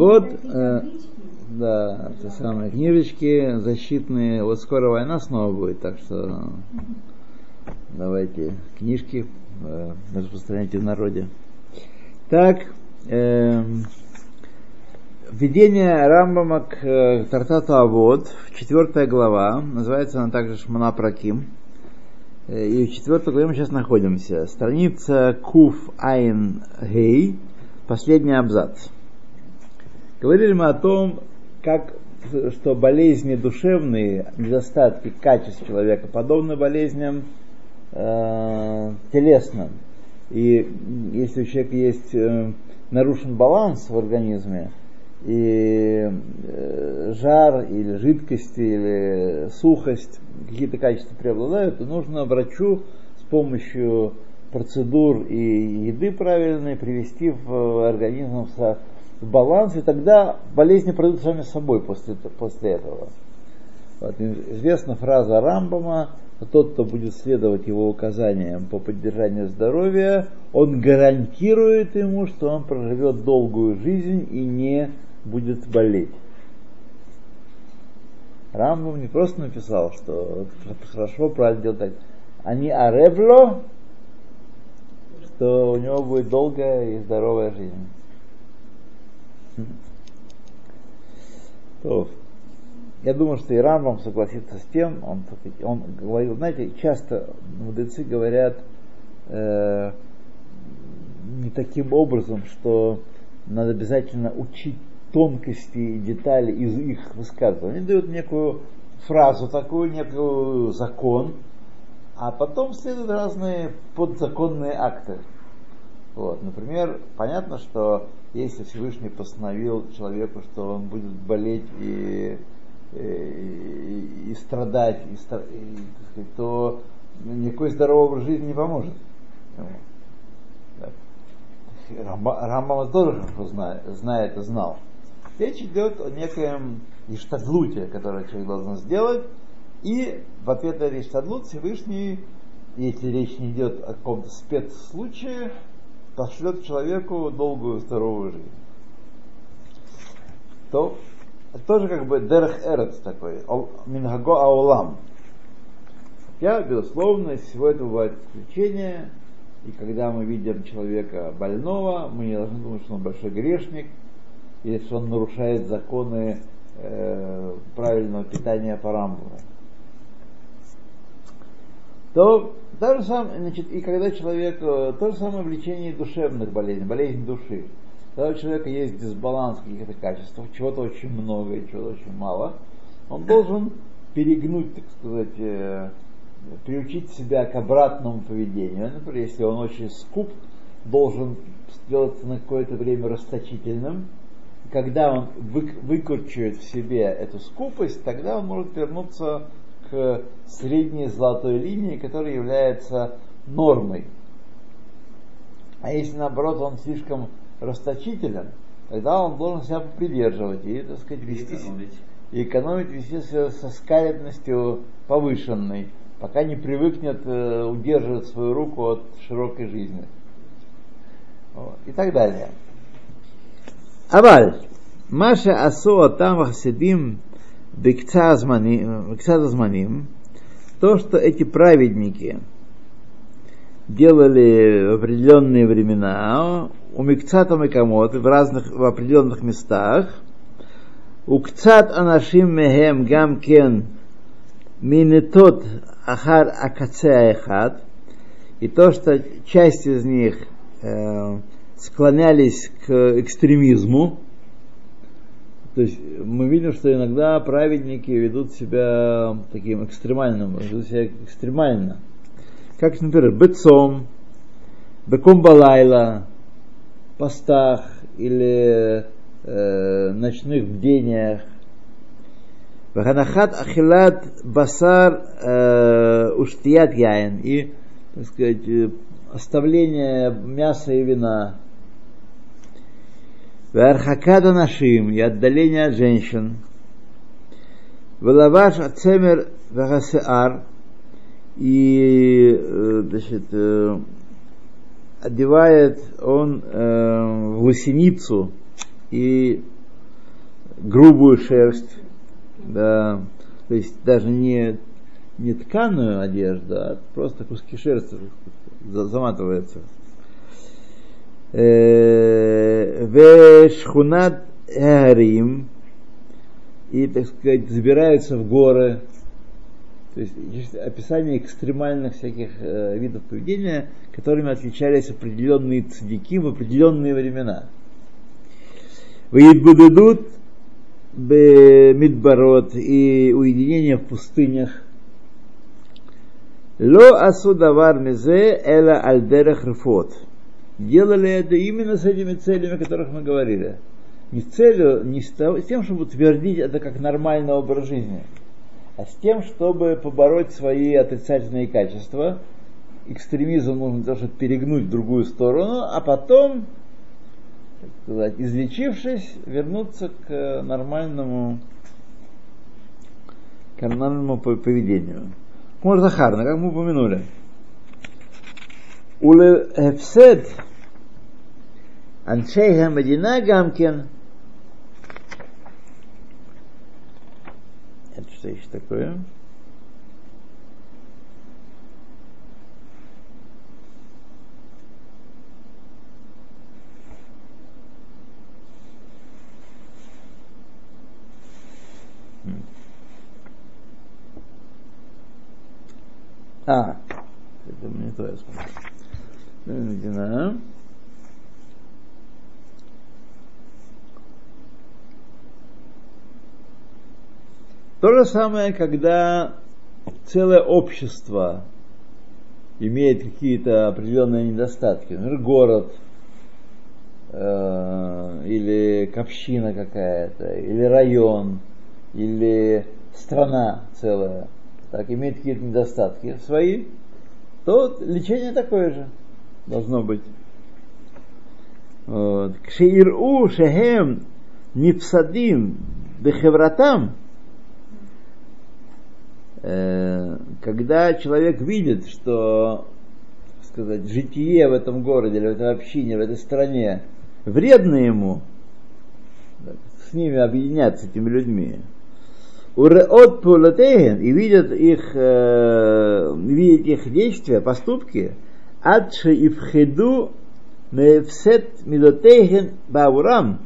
Вот, э, да, те самые книжечки защитные. Вот скоро война снова будет, так что давайте книжки э, распространяйте в народе. Так, э, введение Рамбама к э, Тартату Авод, четвертая глава, называется она также Шмана Праким. Э, и в четвертой главе мы сейчас находимся. Страница Куф Айн Гей, последний абзац. Говорили мы о том, как, что болезни душевные, недостатки качеств человека подобны болезням э, телесным. И если у человека есть э, нарушен баланс в организме, и э, жар или жидкость или сухость, какие-то качества преобладают, то нужно врачу с помощью процедур и еды правильной привести в организм в баланс, и тогда болезни пройдут сами собой после, после этого. Вот. Известна фраза Рамбама, тот, кто будет следовать его указаниям по поддержанию здоровья, он гарантирует ему, что он проживет долгую жизнь и не будет болеть. Рамбам не просто написал, что хорошо, правильно делать так. Они аревло, что у него будет долгая и здоровая жизнь. То, я думаю, что и Рамбам согласится с тем, он, он говорил, знаете, часто мудрецы говорят э, не таким образом, что надо обязательно учить тонкости и детали из их высказываний. Они дают некую фразу такую, некий закон, а потом следуют разные подзаконные акты. Вот. Например, понятно, что если Всевышний постановил человеку, что он будет болеть и, и, и, и страдать, и, и, сказать, то никакой здоровый жизни не поможет. Рамбам тоже знает и знал. Речь идет о некоем иштадлуте, которое человек должен сделать, и в ответ на иштадлут Всевышний, если речь не идет о каком-то спецслучае, пошлет человеку долгую здоровую жизнь. То это тоже как бы дерх эрец такой, мингаго аулам. Я, безусловно, из всего этого бывает исключение, и когда мы видим человека больного, мы не должны думать, что он большой грешник – если он нарушает законы э, правильного питания по рамбуру. То то же самое, значит, и когда человек, э, то же самое в лечении душевных болезней, болезнь души. Когда у человека есть дисбаланс каких-то качеств, чего-то очень много и чего-то очень мало, он должен перегнуть, так сказать, э, приучить себя к обратному поведению. Например, если он очень скуп, должен сделаться на какое-то время расточительным, когда он выкручивает в себе эту скупость, тогда он может вернуться средней золотой линии, которая является нормой. А если наоборот он слишком расточителен, тогда он должен себя придерживать и, так сказать, вести и экономить вести со скаридностью повышенной, пока не привыкнет э, удерживать свою руку от широкой жизни. И так далее. Аваль. Маша Асоа Тамах Седим бекца то, что эти праведники делали в определенные времена, у Микцата Мекамот, в разных, в определенных местах, у Кцат Анашим Мехем Гамкен Минетот Ахар Акацеахат, и то, что часть из них э, склонялись к экстремизму, то есть мы видим, что иногда праведники ведут себя таким экстремальным, ведут себя экстремально. Как, например, бецом, беком балайла, постах или э, ночных бдениях. Ваханахат ахилат басар э, уштият яин. И, так сказать, э, оставление мяса и вина – Вархакада нашим и отдаление от женщин. Валаваш ацемер вагасеар и значит, одевает он э, в лосиницу и грубую шерсть, да, то есть даже не, не тканую одежду, а просто куски шерсти заматывается. Э, в шхунат Рим и, так сказать, забираются в горы. То есть, описание экстремальных всяких э, видов поведения, которыми отличались определенные цадики в определенные времена. Выидбудудут Мидбарот и уединение в пустынях. Ло асудавар мизе эла альдерах рфот. Делали это именно с этими целями, о которых мы говорили. Не с целью, не с, тем, чтобы утвердить это как нормальный образ жизни, а с тем, чтобы побороть свои отрицательные качества. Экстремизм нужно чтобы перегнуть в другую сторону, а потом так сказать, излечившись, вернуться к нормальному, к нормальному поведению. Может, Захарна, как мы упомянули. Уле Аншей Хамадина Гамкин. Это что еще такое? А, это не то я То же самое, когда целое общество имеет какие-то определенные недостатки, например, город, э, или община какая-то, или район, или страна целая – так, имеет какие-то недостатки свои, то лечение такое же должно быть. Кшеиру шехем нипсадим бехевратам, когда человек видит, что сказать, житие в этом городе, или в этой общине, в этой стране вредно ему, с ними объединяться, с этими людьми, Уреот пулатейген и видят их, э, видят их действия, поступки, адши и вхеду мефсет мидотейген баурам,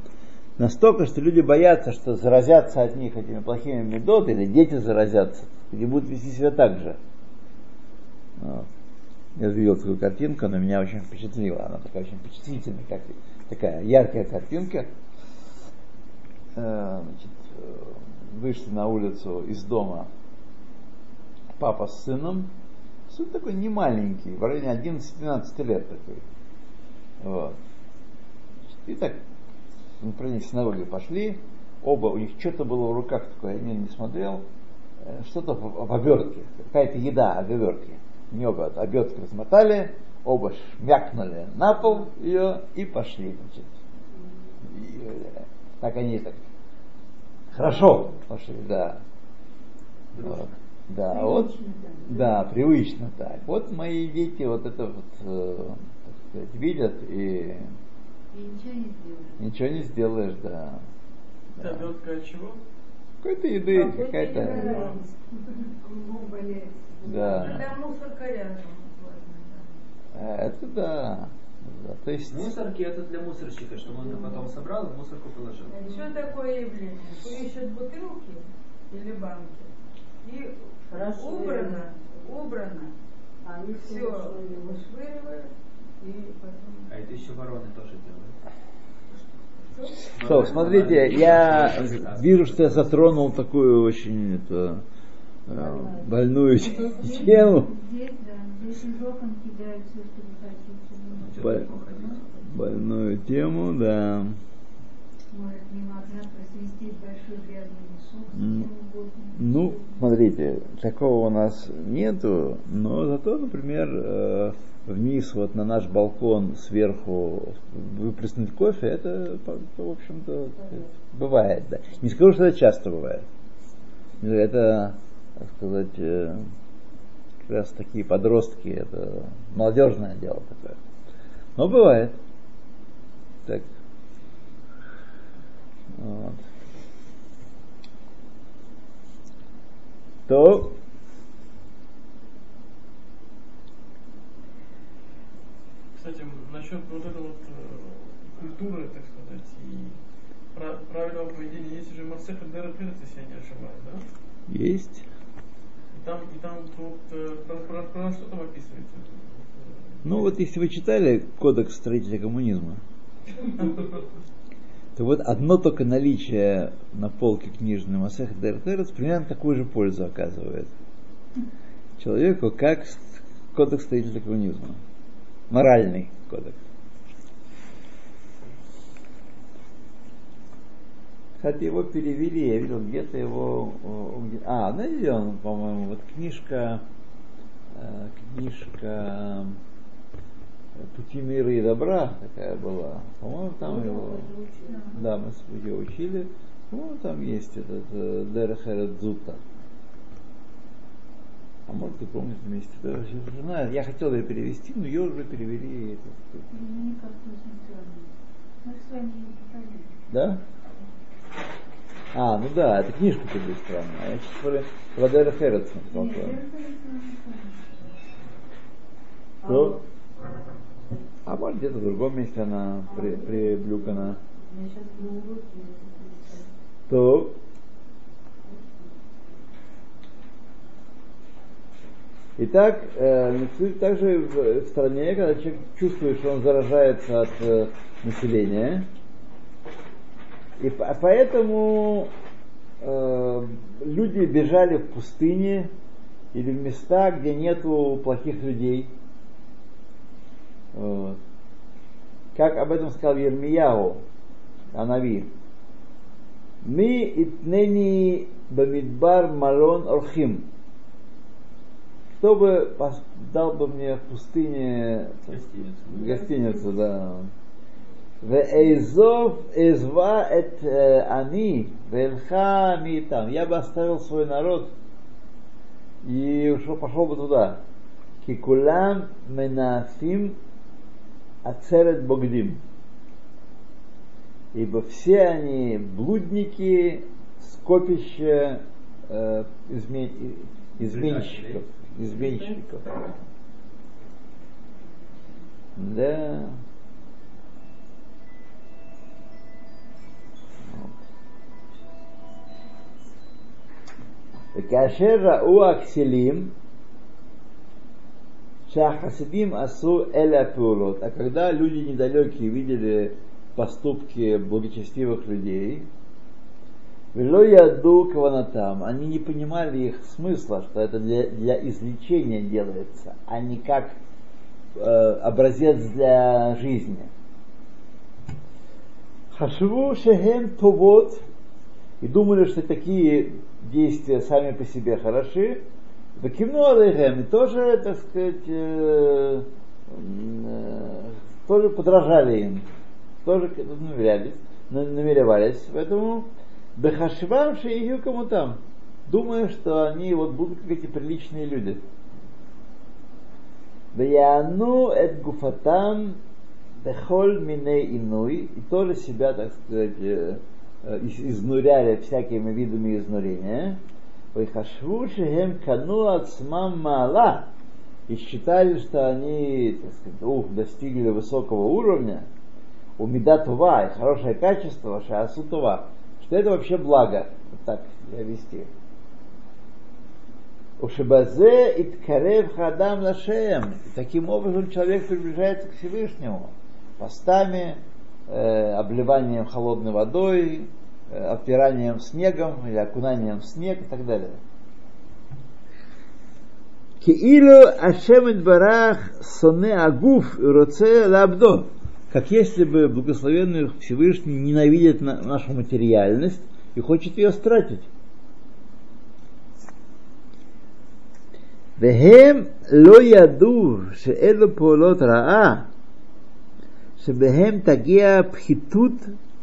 настолько, что люди боятся, что заразятся от них этими плохими медот, или дети заразятся, и будут вести себя так же. Я видел такую картинку, она меня очень впечатлила. Она такая очень впечатлительная, как, такая яркая картинка. Э, значит, вышли на улицу из дома папа с сыном, сын такой не маленький, в районе 11-12 лет такой. Вот. И так в направлении синагоги пошли, оба, у них что-то было в руках такое, я не, не смотрел, э, что-то в, в обертке, какая-то еда, об обертке. Не оба, обертки размотали, оба шмякнули на пол ее и пошли. Значит. И, так они так Хорошо пошли, да. Вот. Да, привычно, вот, да. да, привычно так. Вот мои дети вот это вот, э, так сказать, видят и, и ничего не сделаешь. Ничего не сделаешь, да. Обертка от чего? Какой-то еды, какая-то. Да. Там мусорка рядом. Это да. Да, то есть... Мусорки это для мусорщика, чтобы он потом собрал и мусорку положил. Что такое явление? Ищут бутылки или банки. И Хорошо, убрано, убрано. Они все вышвыривают. И потом... А это еще вороны тоже делают. Что, смотрите, я вижу, что я затронул такую очень это, э, больную тему. Больную тему, да. Ну, смотрите, такого у нас нету, но зато, например, э, вниз вот на наш балкон сверху выплеснуть кофе, это, в общем-то, бывает, да. Не скажу, что это часто бывает. Это, так сказать, э, как раз такие подростки, это молодежное дело такое. Но бывает. Так. Вот. То Кстати, насчет вот этой вот э, культуры, так сказать, и пра- правильного поведения, есть уже Марсеха Дерапирт, если я не ошибаюсь, да? есть. И там, и там вот, э, про, про, про что там описывается? Ну вот если вы читали кодекс строителя коммунизма, то вот одно только наличие на полке книжной Масех Дертерец примерно такую же пользу оказывает человеку, как кодекс строителя коммунизма. Моральный кодекс. Кстати, его перевели, я видел где-то его... А, знаете, он, по-моему, вот книжка, э, книжка «Пути мира и добра» такая была. По-моему, там его... Да, мы ее учили. Ну, там есть этот э, Дерехер Дзута. А может, вы помните вместе? Да, знаю. Я хотел ее перевести, но ее уже перевели. не повторили. Да? А, ну да, это книжка тебе странная. А я сейчас про, про Дера Херет смотрел. Нет, А может где-то в другом месте она при, приблюкана. То Итак, э, также в, в стране, когда человек чувствует, что он заражается от э, населения, и по- поэтому э, люди бежали в пустыне или в места, где нету плохих людей. Как об этом сказал Ермияу, Анави. Мы итнени бамидбар малон орхим. Кто бы дал бы мне в пустыне Гостиницу. гостиницу, да. Вейзов изва эт э, ани, вельха там. Я бы оставил свой народ и ушел, пошел бы туда. Кикулам менафим Ацерет Богдим. Ибо все они блудники, скопище э, измен, изменщиков. Изменщиков. Да. Кашер Рау Акселим – Шахасидим асу эля пулот. А когда люди недалекие видели поступки благочестивых людей, вело яду кванатам, они не понимали их смысла, что это для, для излечения делается, а не как э, образец для жизни. Хашву шехем тувот и думали, что такие действия сами по себе хороши, Вакимну алейхем и тоже, так сказать, э, э, тоже подражали им, тоже намерялись, намеревались. Поэтому Бехашивам шеию кому там. Думаю, что они вот будут как эти приличные люди. Ваяну эт гуфатам бехоль миней инуй. И тоже себя, так сказать, э, э, из- изнуряли всякими видами изнурения. Вайхашву шехем кану ацмам мала. И считали, что они, так сказать, ух, достигли высокого уровня. У медатува и хорошее качество, шаасутува что это вообще благо, вот так себя вести. Ушибазе иткарев хадам лашем. Таким образом человек приближается к Всевышнему. Постами, э, обливанием холодной водой, обтиранием снегом или окунанием в снег и так далее. Киилу Ашем Барах соне агуф роце лабдо. Как если бы благословенный Всевышний ненавидит на- нашу материальность и хочет ее стратить. והם לא ידעו שאלו פעולות רעה, שבהם תגיע פחיתות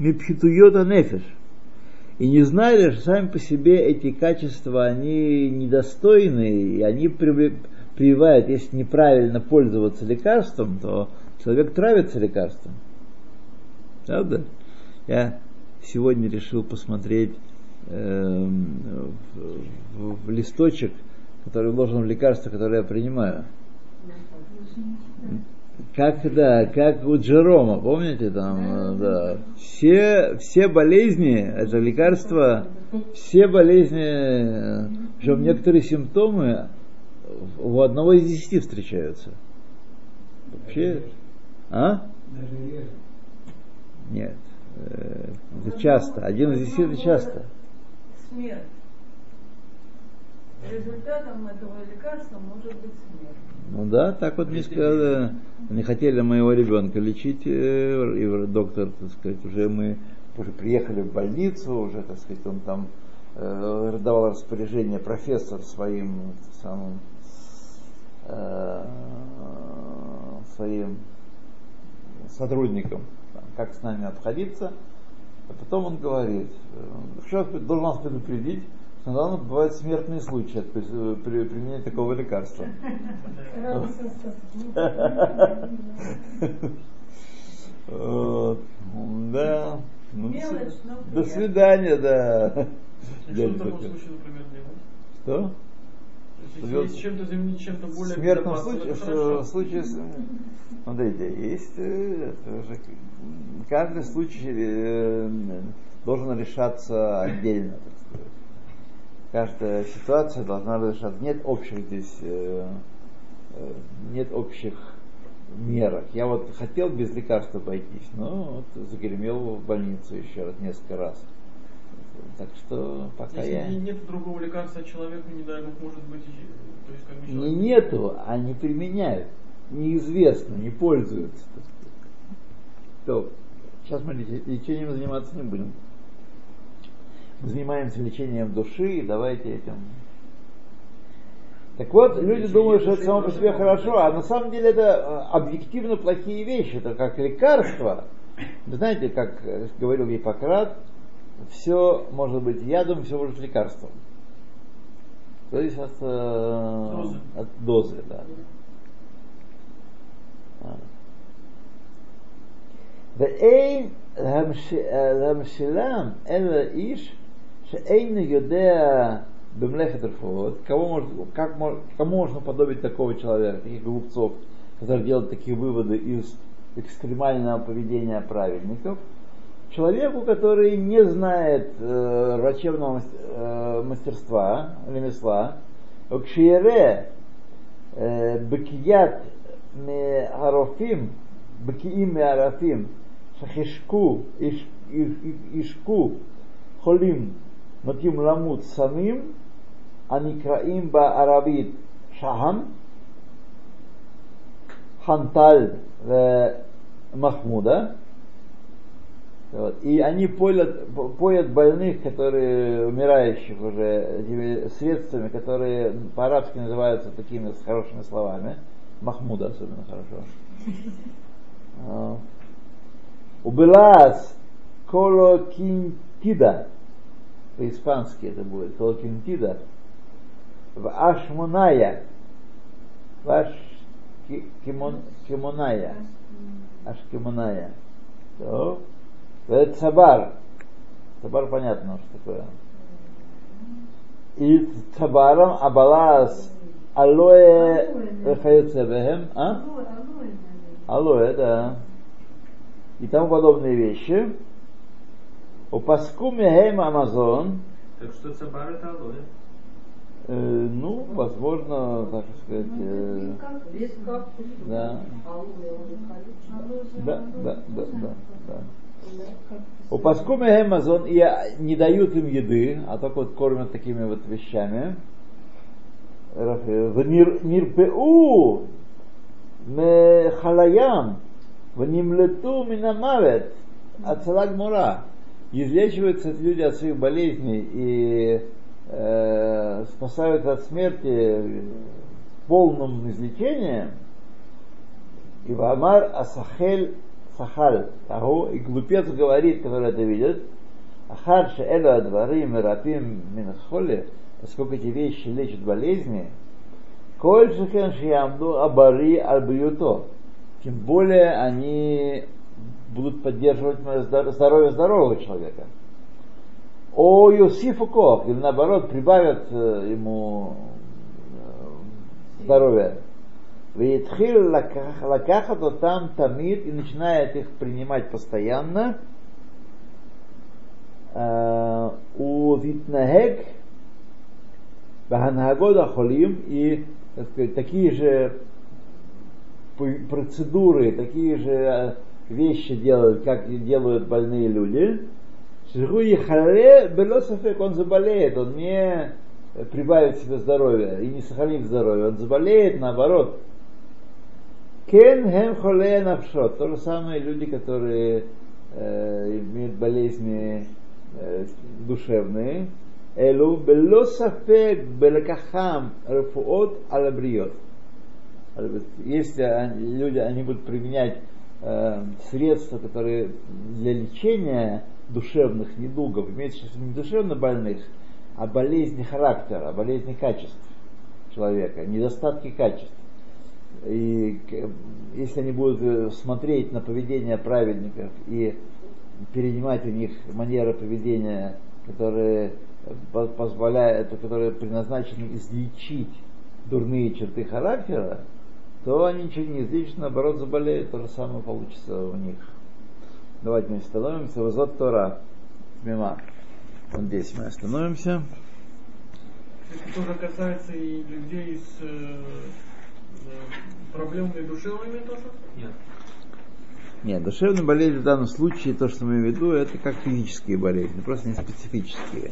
מפחיתויות הנפש. И не знали, что сами по себе эти качества, они недостойны, и они при- прививают, если неправильно пользоваться лекарством, то человек травится лекарством. Правда? Я сегодня решил посмотреть в, в- в листочек, который вложен в лекарство, которое я принимаю. Как, да, как у Джерома, помните там, э, да. Все, все болезни, это лекарство, все болезни, э, причем некоторые симптомы у одного из десяти встречаются. Вообще, а? Нет. э, Это часто. Один из десяти это часто. Смерть. Результатом этого лекарства может быть смерть. Ну да, так вот мне сказали, не хотели моего ребенка лечить, э, и доктор, так сказать, уже мы уже приехали в больницу, уже, так сказать, он там э, давал распоряжение профессор своим самым э, своим сотрудникам, там, как с нами обходиться. А потом он говорит, э, что должен вас предупредить, иногда бывают смертные случаи от при- применения такого лекарства. Да. Ну, До свидания, да. Что в таком такой. случае, например, делать? Что? То есть, Живет- Если с чем-то заменить чем-то В более смертном безопасным, случае, в случае с- смотрите, есть э, каждый случай э, должен решаться отдельно. Каждая ситуация должна решаться. Нет общих здесь, э, э, нет общих мерок. Я вот хотел без лекарства пойтись, но вот загремел в больницу еще раз несколько раз. Так что пока Если я... не- нет другого лекарства человеку, не дай бог, может быть, то есть как бы Не человек- нету, а не применяют. Неизвестно, не пользуются. То, сейчас мы лечением заниматься не будем Мы занимаемся лечением души, и давайте этим. Так вот, люди Лечение думают, что это души само по тоже себе можно хорошо, а лечить. на самом деле это э, объективно плохие вещи. Это как лекарство. Вы знаете, как э, говорил Гиппократ, все может быть ядом, все может быть лекарством. Зависит от, э, Дозы. от дозы, да. А. ואין המש- המשלם אלא איש Шейну Юдея Бемлехет Рафовод, кого можно, как, кому можно подобить такого человека, таких глупцов, которые делают такие выводы из экстремального поведения праведников, человеку, который не знает э, врачебного э, мастерства, ремесла, Окшиере э, Бекият Арофим, Бекиим Арофим, Шахишку, Ишку, Холим, חולים נוטים למות סמים, הנקראים בערבית שהם, חנטל ומחמודה, вот. И они поят, поят больных, которые умирающих уже этими средствами, которые по-арабски называются такими с хорошими словами. Махмуда особенно хорошо. А. Убылас колокинтида. По-испански это будет. Колокинтида. В Ашмуная. В Ашкимоная. Ашкимоная. То. Это цабар. Цабар понятно, что такое. И цабаром абалас алоэ рахайцебехем. А? Алоэ, да. И тому подобные вещи. Упаску мехем Амазон. Так что Цабар это алоэ? Э, ну, возможно, так сказать... Э, да. Да, да, да, да, да. Упаску мехем Амазон, и э, не дают им еды, а только вот кормят такими вот вещами. Э, в нирпеу халаям в нимлету минамавет а от Гмура. Излечиваются люди от своих болезней и э, спасаются от смерти полным излечением. И Вамар Асахель Сахаль, того, и глупец говорит, который это видит, Ахарша Эла Адварим Рапим Минхоли, поскольку эти вещи лечат болезни, Коль Шехен Шиямду Абари Альбиюто, тем более они будут поддерживать здоровье здорового человека. О Йосифу Кох, или наоборот, прибавят э, ему э, здоровье. Вейтхил лакахат там тамид и начинает их принимать постоянно. Э, У Витнагек Баханагода Холим и так сказать, такие же процедуры, такие же вещи делают, как делают больные люди. Шигуи хале белософек, он заболеет, он не прибавит себе здоровья и не сохранит здоровье, он заболеет наоборот. Кен хем холе навшот, то же самое люди, которые э, имеют болезни э, душевные. Элу белософек белакахам рефуот алабриот. Если люди, они будут применять э, средства, которые для лечения душевных недугов, имеется в виду не душевно больных, а болезни характера, болезни качеств человека, недостатки качеств. И если они будут э, смотреть на поведение праведников и перенимать у них манеры поведения, которые по- позволяют, которые предназначены излечить дурные черты характера, то они ничего не излечат, наоборот заболеют, то же самое получится у них. Давайте мы остановимся. Вазот Тора. Мимо. Вот здесь мы остановимся. Это тоже касается и людей с э, э, проблемами душевными тоже? Нет. Нет, душевные болезни в данном случае, то, что мы имеем в виду, это как физические болезни, просто не специфические.